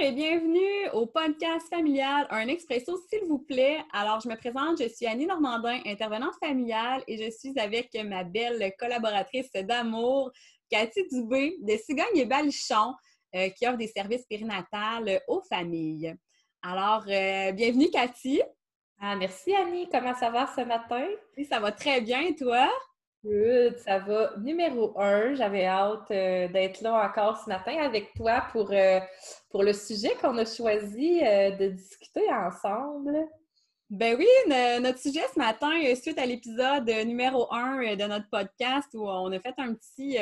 et bienvenue au podcast familial Un Expresso, s'il vous plaît. Alors, je me présente, je suis Annie Normandin, intervenante familiale, et je suis avec ma belle collaboratrice d'amour, Cathy Dubé, de Cigogne et Balichon, euh, qui offre des services périnatales aux familles. Alors, euh, bienvenue, Cathy. Ah, merci, Annie. Comment ça va ce matin? Oui, ça va très bien, toi? Good, ça va. Numéro un, j'avais hâte euh, d'être là encore ce matin avec toi pour, euh, pour le sujet qu'on a choisi euh, de discuter ensemble. Ben oui, notre sujet ce matin, suite à l'épisode numéro un de notre podcast où on a fait un petit,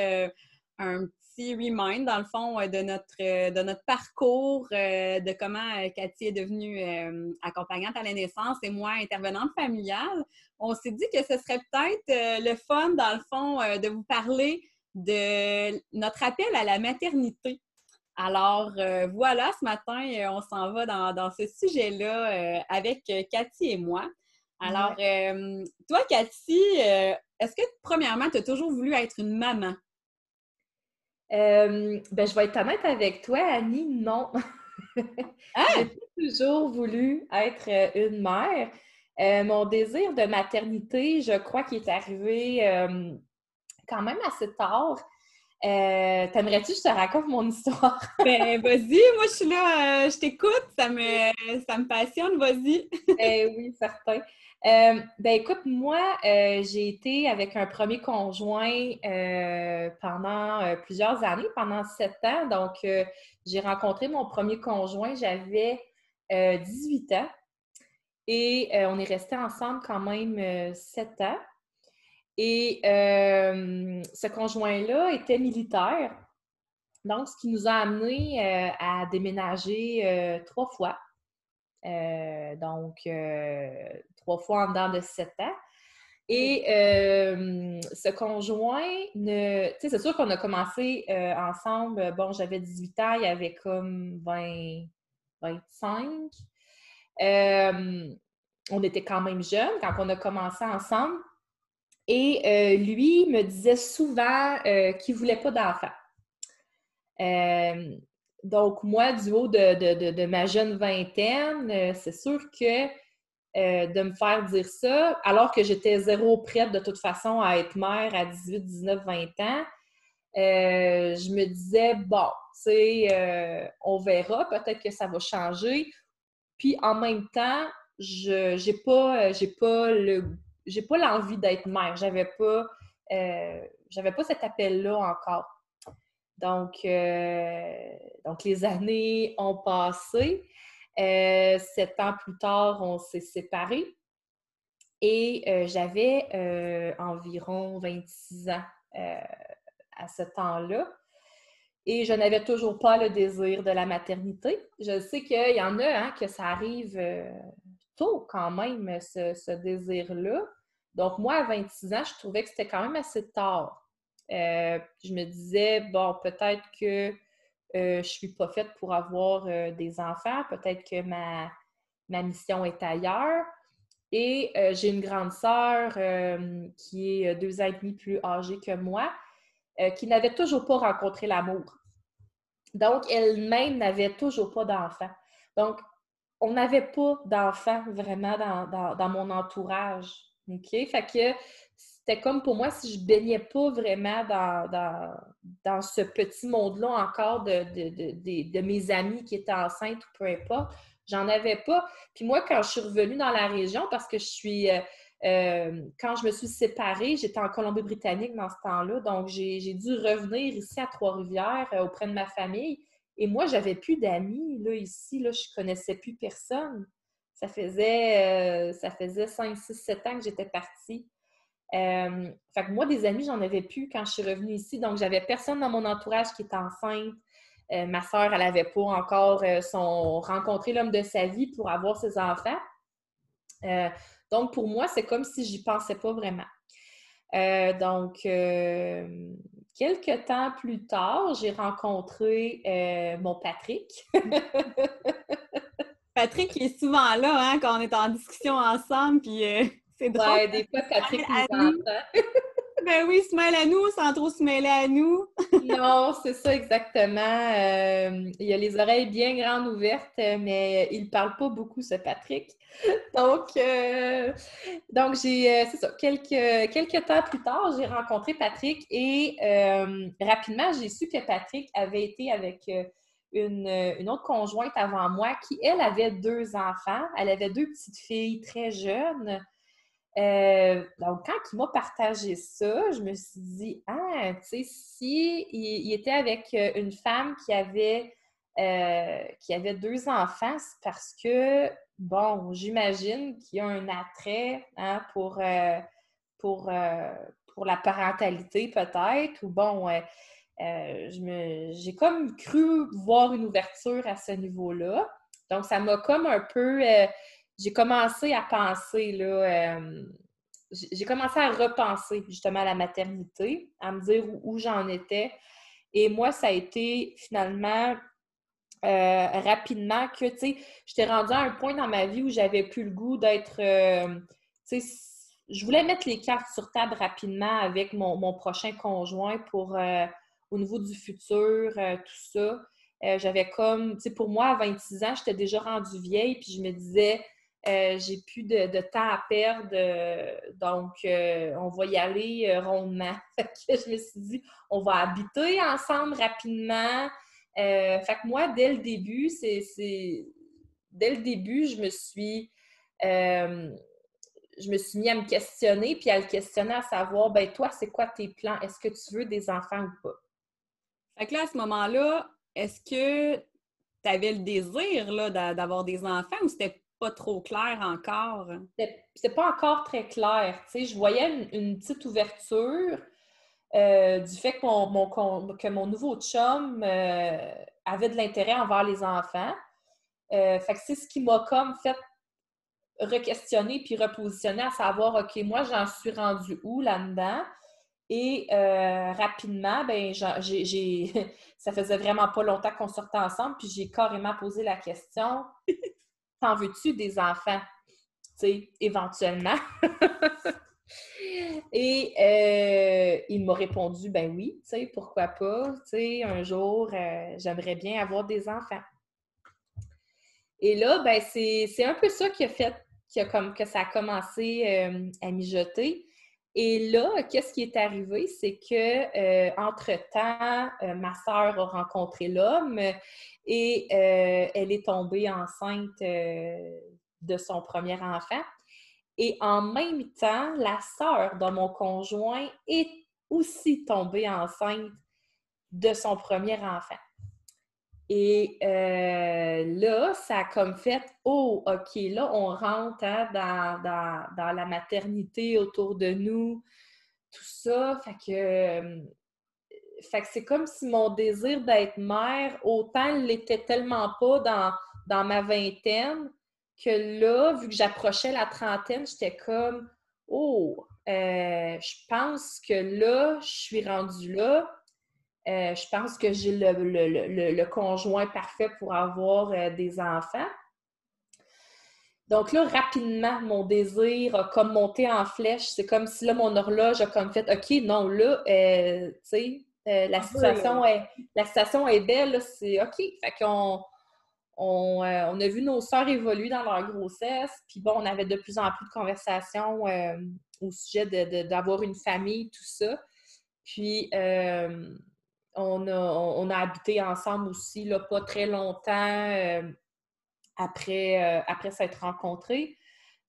un petit remind, dans le fond, de notre, de notre parcours, de comment Cathy est devenue accompagnante à la naissance et moi, intervenante familiale on s'est dit que ce serait peut-être euh, le fun, dans le fond, euh, de vous parler de notre appel à la maternité. Alors, euh, voilà, ce matin, on s'en va dans, ce sujet-là avec Cathy et moi. Alors, toi, Cathy, est-ce que, premièrement, tu as toujours voulu être une maman? Ben, je vais être honnête avec toi, Annie, non. Ah! J'ai toujours voulu être une mère. Euh, mon désir de maternité, je crois qu'il est arrivé euh, quand même assez tard. Euh, T'aimerais-tu que je te raconte mon histoire? ben, vas-y, moi je suis là, je t'écoute, ça me, ça me passionne, vas-y. eh oui, certain. ben écoute, moi, j'ai été avec un premier conjoint pendant plusieurs années, pendant sept ans. Donc, j'ai rencontré mon premier conjoint, j'avais 18 ans. Et euh, on est resté ensemble quand même euh, sept ans. Et euh, ce conjoint-là était militaire. Donc, ce qui nous a amené à déménager trois fois. donc, trois fois en dedans de sept ans. Et ce conjoint, ne... tu sais, c'est sûr qu'on a commencé ensemble. Bon, j'avais 18 ans, il y avait comme 20, 25 on était quand même jeunes quand on a commencé ensemble. Et euh, lui me disait souvent euh, qu'il ne voulait pas d'enfant. Euh, donc, moi, du haut de, ma jeune vingtaine, c'est sûr que de me faire dire ça, alors que j'étais zéro prête de toute façon à être mère à 18, 19, 20 ans, je me disais, bon, tu sais, on verra, peut-être que ça va changer. Puis en même temps, je j'ai pas pas le j'ai pas l'envie d'être mère. J'avais pas euh, j'avais pas cet appel-là encore. Donc, euh, donc les années ont passé. Euh, sept ans plus tard, on s'est séparés. Et j'avais environ 26 ans à ce temps-là. Et je n'avais toujours pas le désir de la maternité. Je sais qu'il y en a hein, que ça arrive tôt quand même, ce, désir-là. Donc, moi, à 26 ans, je trouvais que c'était quand même assez tard. Euh, je me disais, bon, peut-être que euh, je ne suis pas faite pour avoir euh, des enfants, peut-être que ma, ma mission est ailleurs. Et j'ai une grande sœur qui est deux ans et demi plus âgée que moi, qui n'avait toujours pas rencontré l'amour. Donc, elle-même n'avait toujours pas d'enfant. Donc, on n'avait pas d'enfants vraiment dans, mon entourage. OK? Fait que c'était comme pour moi si je baignais pas vraiment dans, dans, ce petit monde-là encore de, de, mes amis qui étaient enceintes ou peu importe. J'en avais pas. Puis moi, quand je suis revenue dans la région, parce que je suis. Euh, euh, quand je me suis séparée, j'étais en Colombie-Britannique dans ce temps-là, donc j'ai dû revenir ici à Trois-Rivières euh, auprès de ma famille. Et moi, j'avais plus d'amis, là, ici, là, je connaissais plus personne. Ça faisait, euh, faisait 5, 6, 7 ans que j'étais partie. Euh, fait que moi, des amis, j'en avais plus quand je suis revenue ici. Donc, j'avais personne dans mon entourage qui était enceinte. Euh, ma soeur, elle n'avait pas encore son, rencontré l'homme de sa vie pour avoir ses enfants. donc, pour moi, c'est comme si j'y pensais pas vraiment. donc, Quelques temps plus tard, j'ai rencontré mon Patrick. Patrick est souvent là hein, quand on est en discussion ensemble, puis euh, c'est drôle. Ouais, des fois, Patrick nous entend. ben oui, se mêle à nous sans trop se mêler à nous. non, c'est ça exactement. Euh, il a les oreilles bien grandes ouvertes, mais il ne parle pas beaucoup, ce Patrick. Donc, euh, donc j'ai, c'est ça, quelques, quelques temps plus tard, j'ai rencontré Patrick et rapidement, j'ai su que Patrick avait été avec une, une, autre conjointe avant moi qui, elle, avait deux enfants. Elle avait deux petites filles très jeunes. Euh, donc, quand il m'a partagé ça, je me suis dit, ah, tu sais, si il, était avec euh, une femme qui avait, euh, deux enfants, c'est parce que, bon, j'imagine qu'il y a un attrait hein, pour, pour, pour la parentalité, peut-être, ou bon, j'ai comme cru voir une ouverture à ce niveau-là. Donc, ça m'a comme un peu j'ai commencé à penser, là, euh, j'ai commencé à repenser justement à la maternité, à me dire où, j'en étais. Et moi, ça a été finalement euh, rapidement que, tu sais, j'étais rendue à un point dans ma vie où j'avais plus le goût d'être, euh, tu sais, je voulais mettre les cartes sur table rapidement avec mon, mon prochain conjoint pour, au niveau du futur, tout ça. j'avais comme, tu sais, pour moi, à 26 ans, j'étais déjà rendue vieille, puis je me disais, euh, j'ai plus de, temps à perdre, euh, donc euh, on va y aller rondement. je me suis dit, on va habiter ensemble rapidement. fait que moi, dès le début, c'est, dès le début, je me suis je me suis mis à me questionner, puis à le questionner à savoir, ben toi, c'est quoi tes plans? Est-ce que tu veux des enfants ou pas? Fait que là, à ce moment-là, est-ce que tu avais le désir d'avoir des enfants ou c'était pas trop clair encore? C'est pas encore très clair. je voyais une, petite ouverture euh, du fait que mon, que mon nouveau chum euh, avait de l'intérêt envers les enfants. Euh, fait que c'est ce qui m'a comme fait re-questionner puis repositionner à savoir, OK, moi, j'en suis rendue où là-dedans? Et rapidement, ben, j'ai, ça faisait vraiment pas longtemps qu'on sortait ensemble, puis j'ai carrément posé la question T'en veux-tu des enfants? Éventuellement. Et euh, il m'a répondu, ben oui, pourquoi pas, un jour, euh, j'aimerais bien avoir des enfants. Et là, ben c'est un peu ça qui a fait qui a comme, que ça a commencé euh, à mijoter. Et là, qu'est-ce qui est arrivé? C'est que entre-temps, ma sœur a rencontré l'homme et euh, elle est tombée enceinte euh, de son premier enfant. Et en même temps, la sœur de mon conjoint est aussi tombée enceinte de son premier enfant. Et euh, là, ça a comme fait Oh, OK, là, on rentre hein, dans, la maternité autour de nous, tout ça. Fait que fait que c'est comme si mon désir d'être mère, autant l'était tellement pas dans, dans ma vingtaine, que là, vu que j'approchais la trentaine, j'étais comme Oh, euh, je pense que là, je suis rendue là. Euh, je pense que j'ai le, conjoint parfait pour avoir euh, des enfants. Donc là, rapidement, mon désir a comme monté en flèche. C'est comme si là, mon horloge a comme fait OK, non, là, tu sais, euh, la, situation est, la situation est belle, c'est OK. Fait qu'on on, euh, on, a vu nos sœurs évoluer dans leur grossesse, puis bon, on avait de plus en plus de conversations euh, au sujet d'avoir une famille, tout ça. Puis on a, habité ensemble aussi, là, pas très longtemps après, après s'être rencontrés.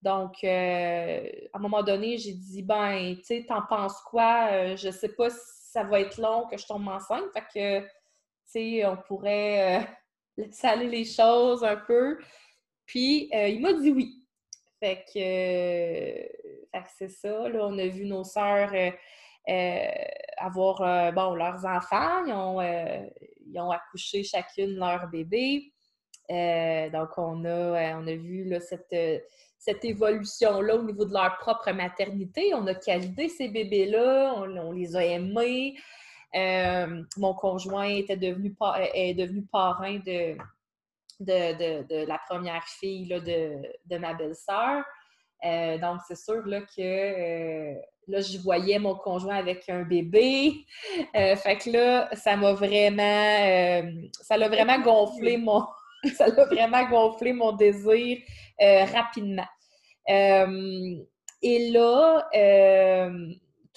Donc, à un moment donné, j'ai dit, ben, tu sais, t'en penses quoi? je sais pas si ça va être long que je tombe enceinte. Fait que, tu sais, on pourrait euh, laisser aller les choses un peu. Puis, euh, il m'a dit oui. Fait que, euh, c'est ça. Là, on a vu nos sœurs avoir, bon, leurs enfants. Ils ont, ils ont accouché chacune leur bébé. donc, on a, on a vu là, cette cette évolution-là au niveau de leur propre maternité. On a qualité ces bébés-là, on, les a aimés. Euh, mon conjoint était devenu, est devenu parrain de, de, la première fille de, ma belle-sœur. Donc, c'est sûr là, que là, je voyais mon conjoint avec un bébé. fait que là, ça m'a vraiment, ça l'a vraiment gonflé mon, ça l'a vraiment gonflé mon désir rapidement. et là,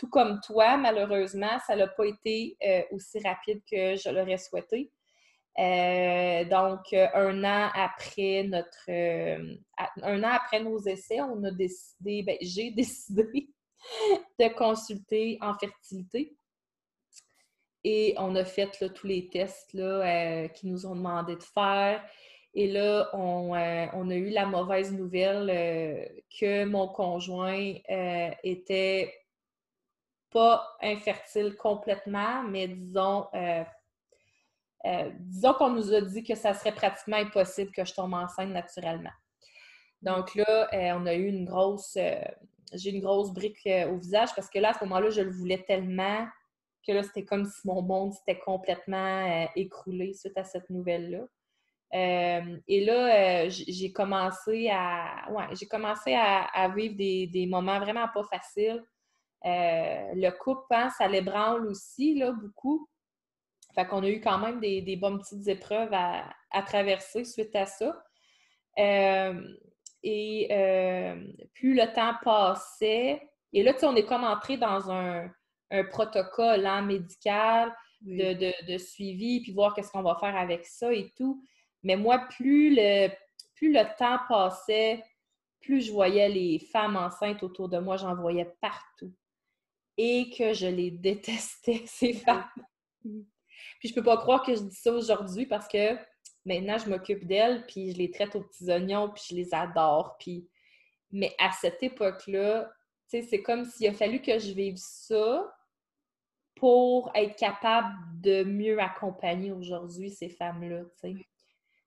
tout comme toi, malheureusement, ça n'a pas été euh, aussi rapide que je l'aurais souhaité. Euh, donc, euh, un an après notre un an après nos essais, on a décidé, ben, j'ai décidé de consulter en fertilité. Et on a fait tous les tests qu'ils nous ont demandé de faire. Et là, on, on a eu la mauvaise nouvelle que mon conjoint était pas infertile complètement, mais disons, euh, euh, disons qu'on nous a dit que ça serait pratiquement impossible que je tombe enceinte naturellement. Donc là, euh, on a eu une grosse, j'ai une grosse brique au visage parce que là, à ce moment-là, je le voulais tellement que là, c'était comme si mon monde s'était complètement écroulé suite à cette nouvelle-là. et là, j'ai commencé à, ouais, j'ai commencé à, vivre des, moments vraiment pas faciles. Euh, le couple, hein, ça l'ébranle aussi, là, beaucoup. Fait qu'on a eu quand même des, bonnes petites épreuves à, traverser suite à ça. Euh, et euh, plus le temps passait, et là, tu sais, on est comme entré dans un, protocole hein, médical de, suivi, puis voir qu'est-ce qu'on va faire avec ça et tout. Mais moi, plus le, plus le temps passait, plus je voyais les femmes enceintes autour de moi, j'en voyais partout et que je les détestais, ces femmes. Puis je peux pas croire que je dis ça aujourd'hui parce que maintenant, je m'occupe d'elles, puis je les traite aux petits oignons, puis je les adore. Puis... Mais à cette époque-là, c'est comme s'il a fallu que je vive ça pour être capable de mieux accompagner aujourd'hui ces femmes-là.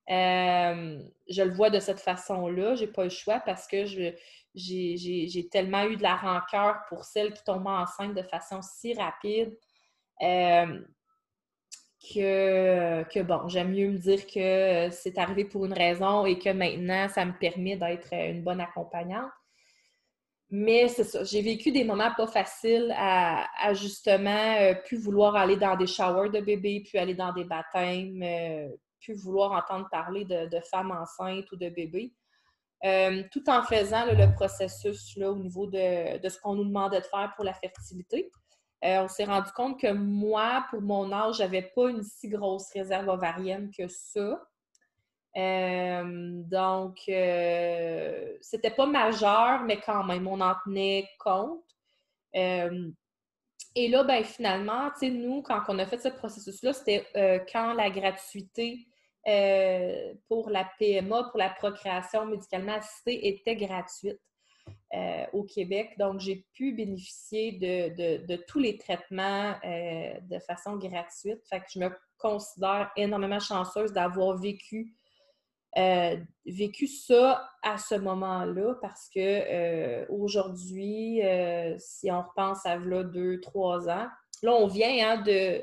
Euh, je le vois de cette façon-là, j'ai pas le choix parce que j'ai tellement eu de la rancœur pour celles qui tombent enceintes de façon si rapide euh, que, bon, j'aime mieux me dire que c'est arrivé pour une raison et que maintenant, ça me permet d'être une bonne accompagnante. Mais c'est ça, j'ai vécu des moments pas faciles à, justement euh, plus vouloir aller dans des showers de bébés, puis aller dans des baptêmes, euh, plus vouloir entendre parler de, de femmes enceintes ou de bébés. Euh, tout en faisant le processus là, au niveau de, ce qu'on nous demandait de faire pour la fertilité. Euh, on s'est rendu compte que moi, pour mon âge, j'avais pas une si grosse réserve ovarienne que ça. Euh, donc, c'était pas majeur, mais quand même, on en tenait compte. et là, ben, finalement, nous, quand on a fait ce processus-là, c'était quand la gratuité euh, pour la PMA, pour la procréation médicalement assistée, était gratuite euh, au Québec. Donc, j'ai pu bénéficier de, tous les traitements euh, de façon gratuite. Fait que je me considère énormément chanceuse d'avoir vécu, vécu ça à ce moment-là parce que aujourd'hui, si on repense à là deux, trois ans, là, on vient hein, de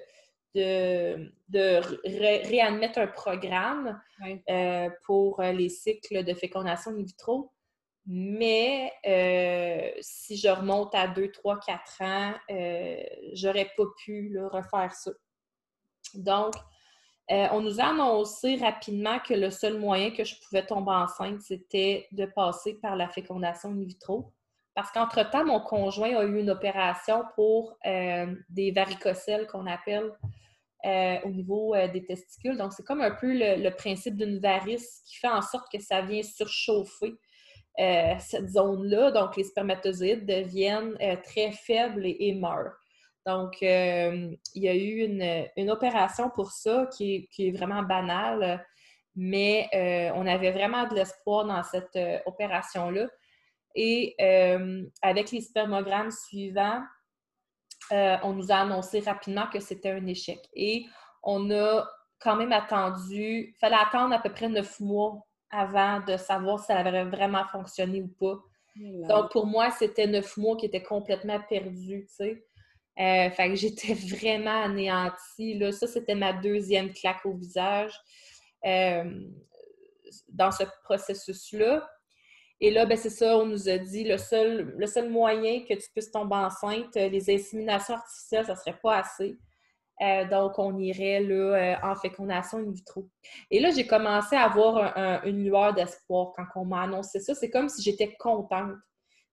de, réadmettre un programme euh, pour euh, les cycles de fécondation in vitro. Mais euh, si je remonte à 2, 3, 4 ans, j'aurais pas pu refaire ça. Donc, on nous a annoncé rapidement que le seul moyen que je pouvais tomber enceinte, c'était de passer par la fécondation in vitro. Parce qu'entre-temps, mon conjoint a eu une opération pour des varicocèles qu'on appelle euh, au niveau euh, des testicules. Donc, c'est comme un peu le, principe d'une varice qui fait en sorte que ça vient surchauffer euh, cette zone-là. Donc, les spermatozoïdes deviennent très faibles et, meurent. Donc, il y a eu une, opération pour ça qui est, vraiment banale, mais on avait vraiment de l'espoir dans cette opération-là. Et avec les spermogrammes suivants, euh, on nous a annoncé rapidement que c'était un échec. Et on a quand même attendu, il fallait attendre à peu près neuf mois avant de savoir si ça avait vraiment fonctionné ou pas. Donc, pour moi, c'était neuf mois qui étaient complètement perdus, tu sais. Euh, fait que j'étais vraiment anéantie. Là. Ça, c'était ma deuxième claque au visage euh, dans ce processus-là. Et là, ben, c'est ça, on nous a dit le seul, le seul moyen que tu puisses tomber enceinte, les inséminations artificielles, ça serait pas assez. Euh, donc, on irait là, euh, en fécondation in vitro. Et là, j'ai commencé à avoir une lueur d'espoir quand on m'a annoncé ça. C'est comme si j'étais contente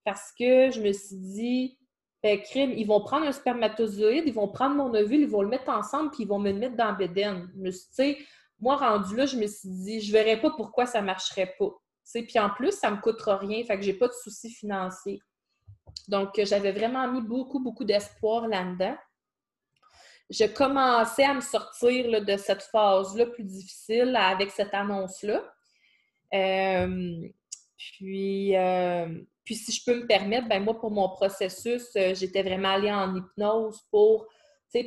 parce que je me suis dit, ben, crime, ils vont prendre un spermatozoïde, ils vont prendre mon ovule, ils vont le mettre ensemble, puis ils vont me le mettre dans Bédène. Je me moi, rendu là, je me suis dit, je verrais pas pourquoi ça marcherait pas. Puis en plus, ça me coûtera rien, fait que j'ai pas de soucis financiers. Donc, j'avais vraiment mis beaucoup, beaucoup d'espoir là-dedans je commençais à me sortir de cette phase-là plus difficile avec cette annonce-là. Euh, puis, euh, puis, si je peux me permettre, ben moi, pour mon processus, euh, j'étais vraiment allée en hypnose pour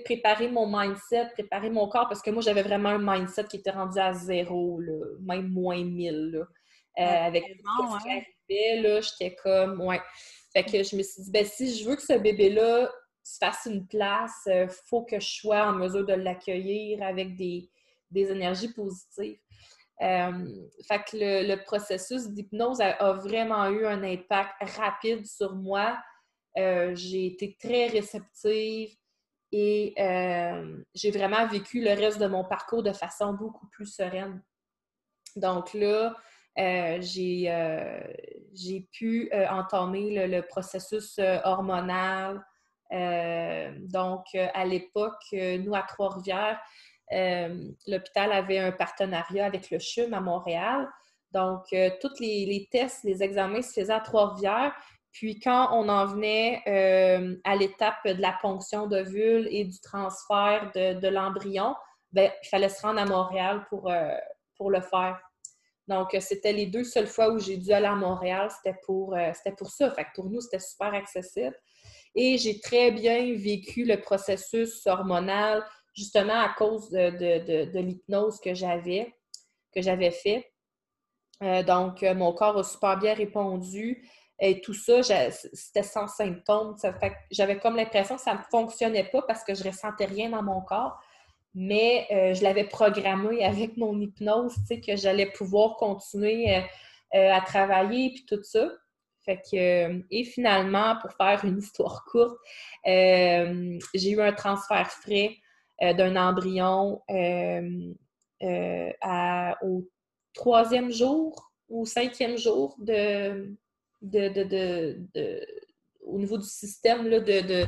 préparer mon mindset, préparer mon corps, parce que moi, j'avais vraiment un mindset qui était rendu à zéro, même moins mille. avec ce qui arrivait, j'étais comme, ouais. Fait que je me suis dit, ben si je veux que ce bébé-là se fasse une place, il euh, faut que je sois en mesure de l'accueillir avec des, énergies positives. Euh, fait que le, processus d'hypnose a, vraiment eu un impact rapide sur moi. Euh, j'ai été très réceptive et j'ai vraiment vécu le reste de mon parcours de façon beaucoup plus sereine. Donc là, j'ai pu entamer le processus hormonal, donc, euh, à l'époque, euh, nous, à Trois-Rivières, l'hôpital avait un partenariat avec le CHUM à Montréal. Donc, tous les, tests, les examens se faisaient à Trois-Rivières. Puis, quand on en venait à l'étape de la ponction d'ovule et du transfert de, l'embryon, ben, il fallait se rendre à Montréal pour, pour le faire. Donc, c'était les deux seules fois où j'ai dû aller à Montréal, c'était pour, pour ça. Fait pour nous, c'était super accessible. Et j'ai très bien vécu le processus hormonal, justement à cause de, l'hypnose que j'avais, que j'avais fait. Euh, donc, euh, mon corps a super bien répondu. Et tout ça, c'était sans symptômes. j'avais comme l'impression que ça ne fonctionnait pas parce que je ne ressentais rien dans mon corps. Mais euh, je l'avais programmé avec mon hypnose, que j'allais pouvoir continuer à travailler et tout ça. Euh, et finalement, pour faire une histoire courte, euh, j'ai eu un transfert frais euh, d'un embryon au troisième jour ou cinquième jour de, au niveau du système de,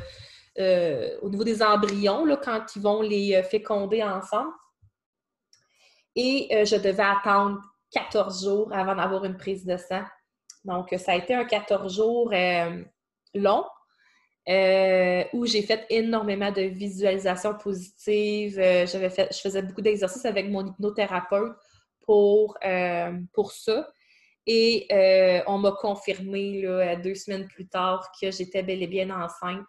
au niveau des embryons là, quand ils vont les féconder ensemble. Et je devais attendre 14 jours avant d'avoir une prise de sang. Donc, ça a été un 14 jours euh, long euh, où j'ai fait énormément de visualisations positives. Euh, j'avais je faisais beaucoup d'exercices avec mon hypnothérapeute pour, pour ça. Et on m'a confirmé deux semaines plus tard que j'étais bel et bien enceinte.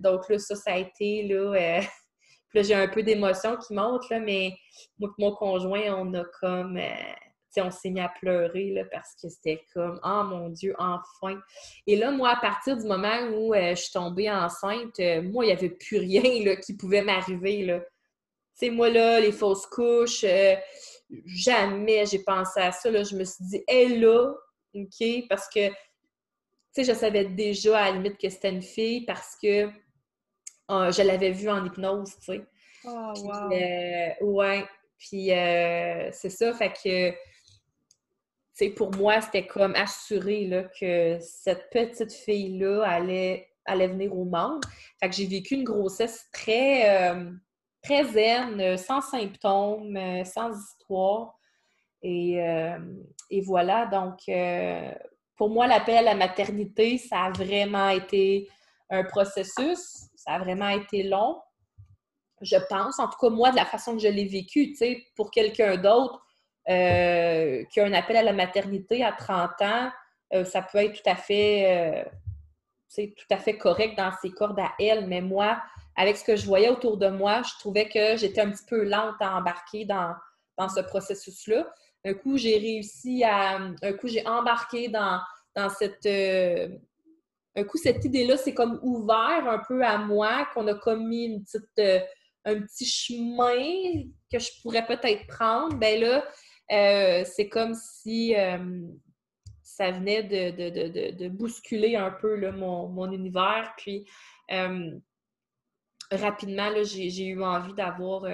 donc là, ça, ça a été là. puis là, j'ai un peu d'émotion qui monte, là, mais moi mon conjoint, on a comme on s'est mis à pleurer là, parce que c'était comme Oh mon Dieu, enfin! Et là, moi, à partir du moment où euh, je suis tombée enceinte, euh, moi, il n'y avait plus rien là, qui pouvait m'arriver. Tu sais, moi, là, les fausses couches, euh, jamais j'ai pensé à ça. Là. Je me suis dit, elle là, OK, parce que, tu sais, je savais déjà à la limite que c'était une fille parce que je l'avais vue en hypnose, tu sais. Oh, wow. ouais. Puis c'est ça, fait que pour moi, c'était comme assuré là, que cette petite fille-là allait, allait venir au monde. Fait que j'ai vécu une grossesse très, euh, très zen, sans symptômes, sans histoire. Et, euh, et voilà, donc euh, pour moi, l'appel à la maternité, ça a vraiment été un processus, ça a vraiment été long. Je pense, en tout cas, moi, de la façon que je l'ai vécu, pour quelqu'un d'autre, euh, qui a un appel à la maternité à 30 ans, euh, ça peut être tout à fait, euh, tout à fait correct dans ses cordes à elle. Mais moi, avec ce que je voyais autour de moi, je trouvais que j'étais un petit peu lente à embarquer dans, dans ce processus-là. Un coup, j'ai réussi à. Un coup, j'ai embarqué dans, dans cette. un coup, cette idée-là, c'est comme ouvert un peu à moi, qu'on a commis une petite, un petit chemin que je pourrais peut-être prendre. Ben là, euh, c'est comme si, euh, ça venait de, bousculer un peu mon, univers. Puis rapidement, j'ai eu envie d'avoir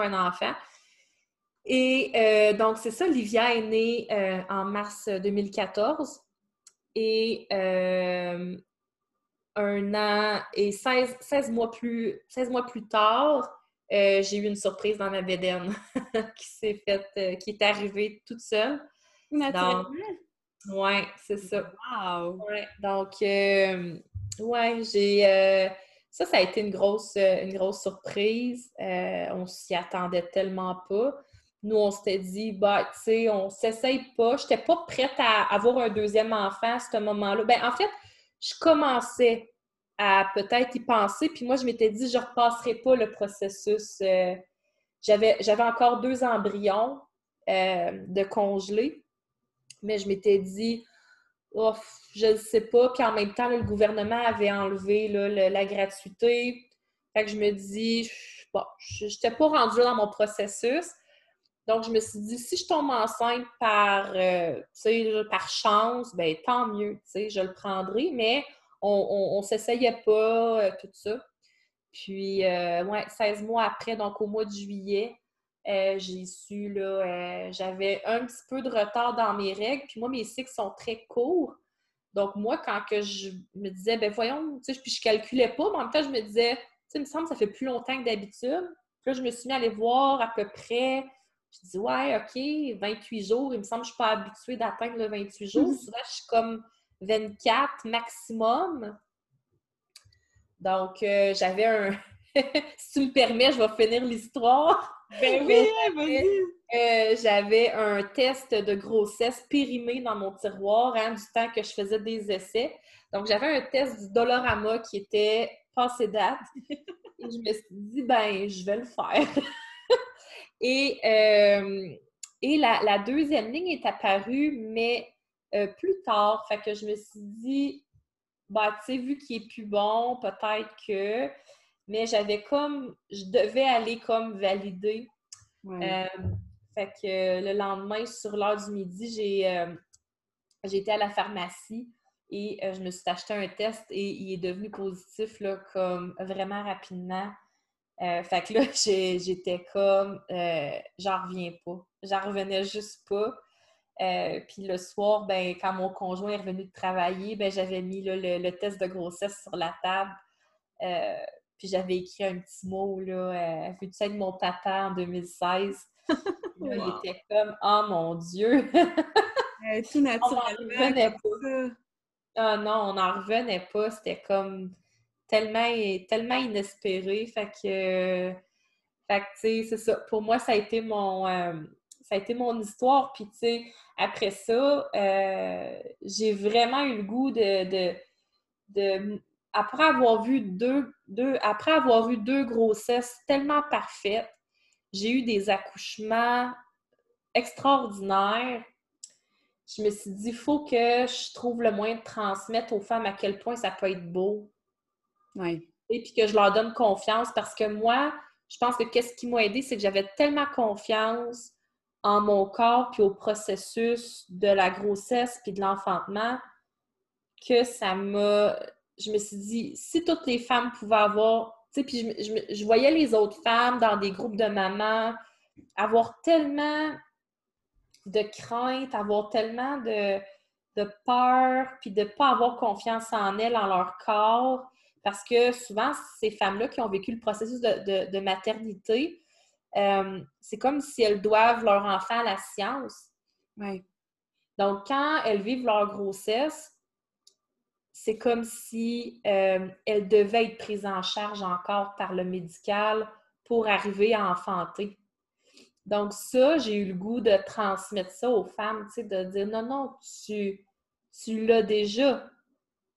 un enfant. Et euh, donc, c'est ça, Livia est née euh, en mars 2014. Et euh, un an et 16, mois, plus, 16 mois plus tard, j'ai eu une surprise dans ma bédaine qui s'est faite, qui est arrivée toute seule. Naturellement? Oui, c'est ça. Wow! donc, ouais, j'ai ça, ça a été une grosse, une grosse surprise. on s'y attendait tellement pas nous, on s'était dit, bah, tu sais, on s'essaye pas. Je n'étais pas prête à avoir un deuxième enfant à ce moment-là. Ben, en fait, je commençais à peut-être y penser, puis moi, je m'étais dit, je ne repasserai pas le processus. Euh, j'avais, encore deux embryons euh, de congelés, mais je m'étais dit, oh, je ne sais pas. Puis en même temps, le gouvernement avait enlevé la gratuité. Fait que je me dis, bon, je n'étais pas rendue dans mon processus. Donc, je me suis dit, si je tombe enceinte par, euh, par chance, ben tant mieux, je le prendrai, mais on ne s'essayait pas, euh, tout ça. Puis, euh, ouais, 16 mois après, donc au mois de juillet, j'ai su, là, j'avais un petit peu de retard dans mes règles, puis moi, mes cycles sont très courts. Donc, moi, quand que je me disais, ben voyons, tu sais, puis je calculais pas, mais en même temps, je me disais, tu sais, il me semble que ça fait plus longtemps que d'habitude. Puis là, je me suis mis à aller voir à peu près je dis, ouais, OK, 28 jours. Il me semble que je ne suis pas habituée d'atteindre le 28 jours. Mhm. Souvent, je suis comme 24 maximum. Donc, euh, j'avais un. si tu me permets, je vais finir l'histoire. Ben oui, vas-y. Euh, j'avais un test de grossesse périmé dans mon tiroir hein, du temps que je faisais des essais. Donc, j'avais un test du Dolorama qui était passé date. Et je me suis dit, ben, je vais le faire. Et, euh, et la, deuxième ligne est apparue, mais euh, plus tard. Fait que je me suis dit, bah, tu sais, vu qu'il est plus bon, peut-être que. Mais j'avais comme. Je devais aller comme valider. Euh, fait que le lendemain, sur l'heure du midi, j'ai été à la pharmacie et je me suis acheté un test et il est devenu positif là, comme vraiment rapidement. Euh, fait que là, j'étais comme, euh, j'en reviens pas. J'en revenais juste pas. Euh, puis le soir, ben, quand mon conjoint est revenu de travailler, ben, j'avais mis le, test de grossesse sur la table. puis j'avais écrit un petit mot, là, vu tu de mon papa en 2016. Il était comme, oh mon Dieu! tout naturellement. Ah non, on n'en revenait pas. C'était comme tellement, tellement inespéré. Fait que, fait que c'est ça. Pour moi, ça a été mon, euh, ça a été mon histoire. Puis, tu sais, après ça, euh, j'ai vraiment eu le goût de, de, après avoir vu deux, deux, après avoir eu deux grossesses tellement parfaites, j'ai eu des accouchements extraordinaires. Je me suis dit, il faut que je trouve le moyen de transmettre aux femmes à quel point ça peut être beau, et puis que je leur donne confiance parce que moi, je pense que qu'est-ce qui m'a aidé, c'est que j'avais tellement confiance en mon corps puis au processus de la grossesse puis de l'enfantement que ça m'a. Je me suis dit, si toutes les femmes pouvaient avoir. Tu sais, puis je, voyais les autres femmes dans des groupes de mamans avoir tellement de crainte, avoir tellement de, de peur, puis de ne pas avoir confiance en elles, en leur corps. Parce que souvent, ces femmes-là qui ont vécu le processus de, maternité, euh, c'est comme si elles doivent leur enfant à la science. Donc, quand elles vivent leur grossesse, c'est comme si euh, elles devaient être prises en charge encore par le médical pour arriver à enfanter. Donc, ça, j'ai eu le goût de transmettre ça aux femmes, de dire non, non, tu, tu l'as déjà.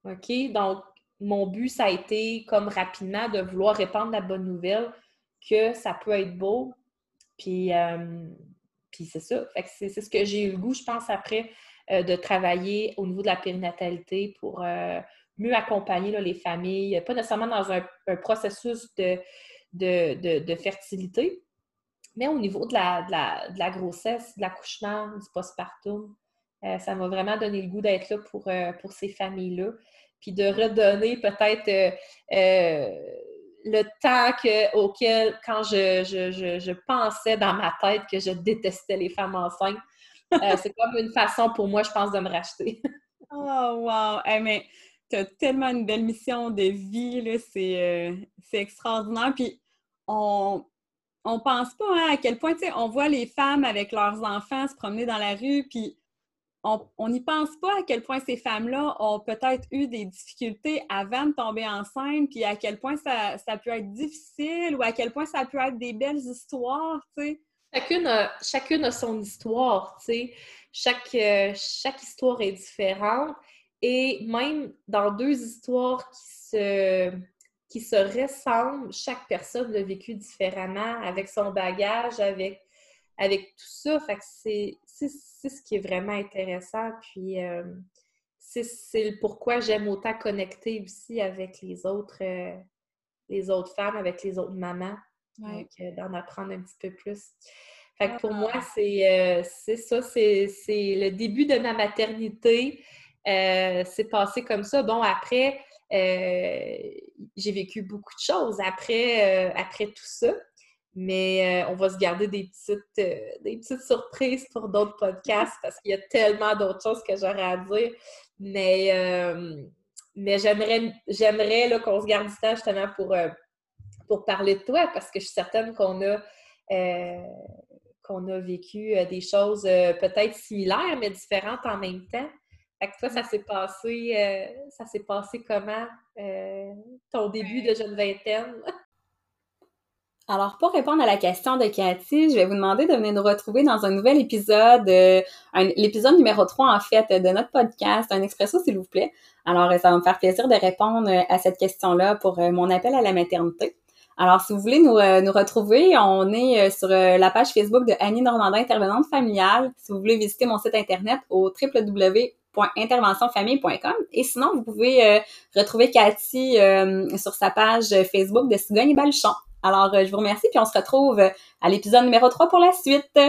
OK? Donc, mon but, ça a été comme rapidement de vouloir répandre la bonne nouvelle que ça peut être beau. Puis, euh, puis c'est ça. c'est, ce que j'ai eu le goût, je pense, après euh, de travailler au niveau de la périnatalité pour euh, mieux accompagner les familles, pas nécessairement dans un, processus de, de, fertilité, mais au niveau de la, de la, grossesse, de l'accouchement, du postpartum. ça m'a vraiment donné le goût d'être là pour, pour ces familles-là. Puis de redonner peut-être le temps auquel, quand je, je, pensais dans ma tête que je détestais les femmes enceintes, c'est comme une façon pour moi, je pense, de me racheter. oh, wow! mais tu as tellement une belle mission de vie, là, c'est, extraordinaire. Puis on, on pense pas hein, à quel point, tu sais, on voit les femmes avec leurs enfants se promener dans la rue, puis on n'y pense pas à quel point ces femmes-là ont peut-être eu des difficultés avant de tomber enceinte, puis à quel point ça, peut être difficile ou à quel point ça peut être des belles histoires, tu. Chacune a, son histoire, tu euh, chaque histoire est différente. Et même dans deux histoires qui se, qui se ressemblent, chaque personne l'a vécu différemment, avec son bagage, avec, avec tout ça. Fait que c'est, ce qui est vraiment intéressant. Puis euh, c'est, pourquoi j'aime autant connecter aussi avec les autres, euh, les autres femmes, avec les autres mamans. Donc, euh, d'en apprendre un petit peu plus. Fait que pour moi, ah. c'est, c'est ça, c'est, le début de ma maternité. c'est passé comme ça. Bon, après, j'ai vécu beaucoup de choses après, après tout ça. Mais euh, on va se garder des petites, des petites surprises pour d'autres podcasts parce qu'il y a tellement d'autres choses que j'aurais à dire. Mais, mais j'aimerais, j'aimerais qu'on se garde du temps justement pour, pour parler de toi parce que je suis certaine qu'on a, qu'on a vécu des choses peut-être similaires mais différentes en même temps. Fait que toi, ça s'est passé, euh, ça s'est passé comment, euh, ton début de jeune vingtaine? Alors, pour répondre à la question de Cathy, je vais vous demander de venir nous retrouver dans un nouvel épisode, euh, l'épisode numéro 3, en fait, de notre podcast, un expresso, s'il vous plaît. Alors, ça va me faire plaisir de répondre à cette question-là pour mon appel à la maternité. Alors, si vous voulez nous, nous retrouver, on est sur la page Facebook de Annie Normandin, intervenante familiale. Si vous voulez visiter mon site internet au www interventionfamille.com. Et sinon, vous pouvez euh, retrouver Cathy euh, sur sa page Facebook de Cigogne et. Alors, euh, je vous remercie, puis on se retrouve à l'épisode numéro 3 pour la suite.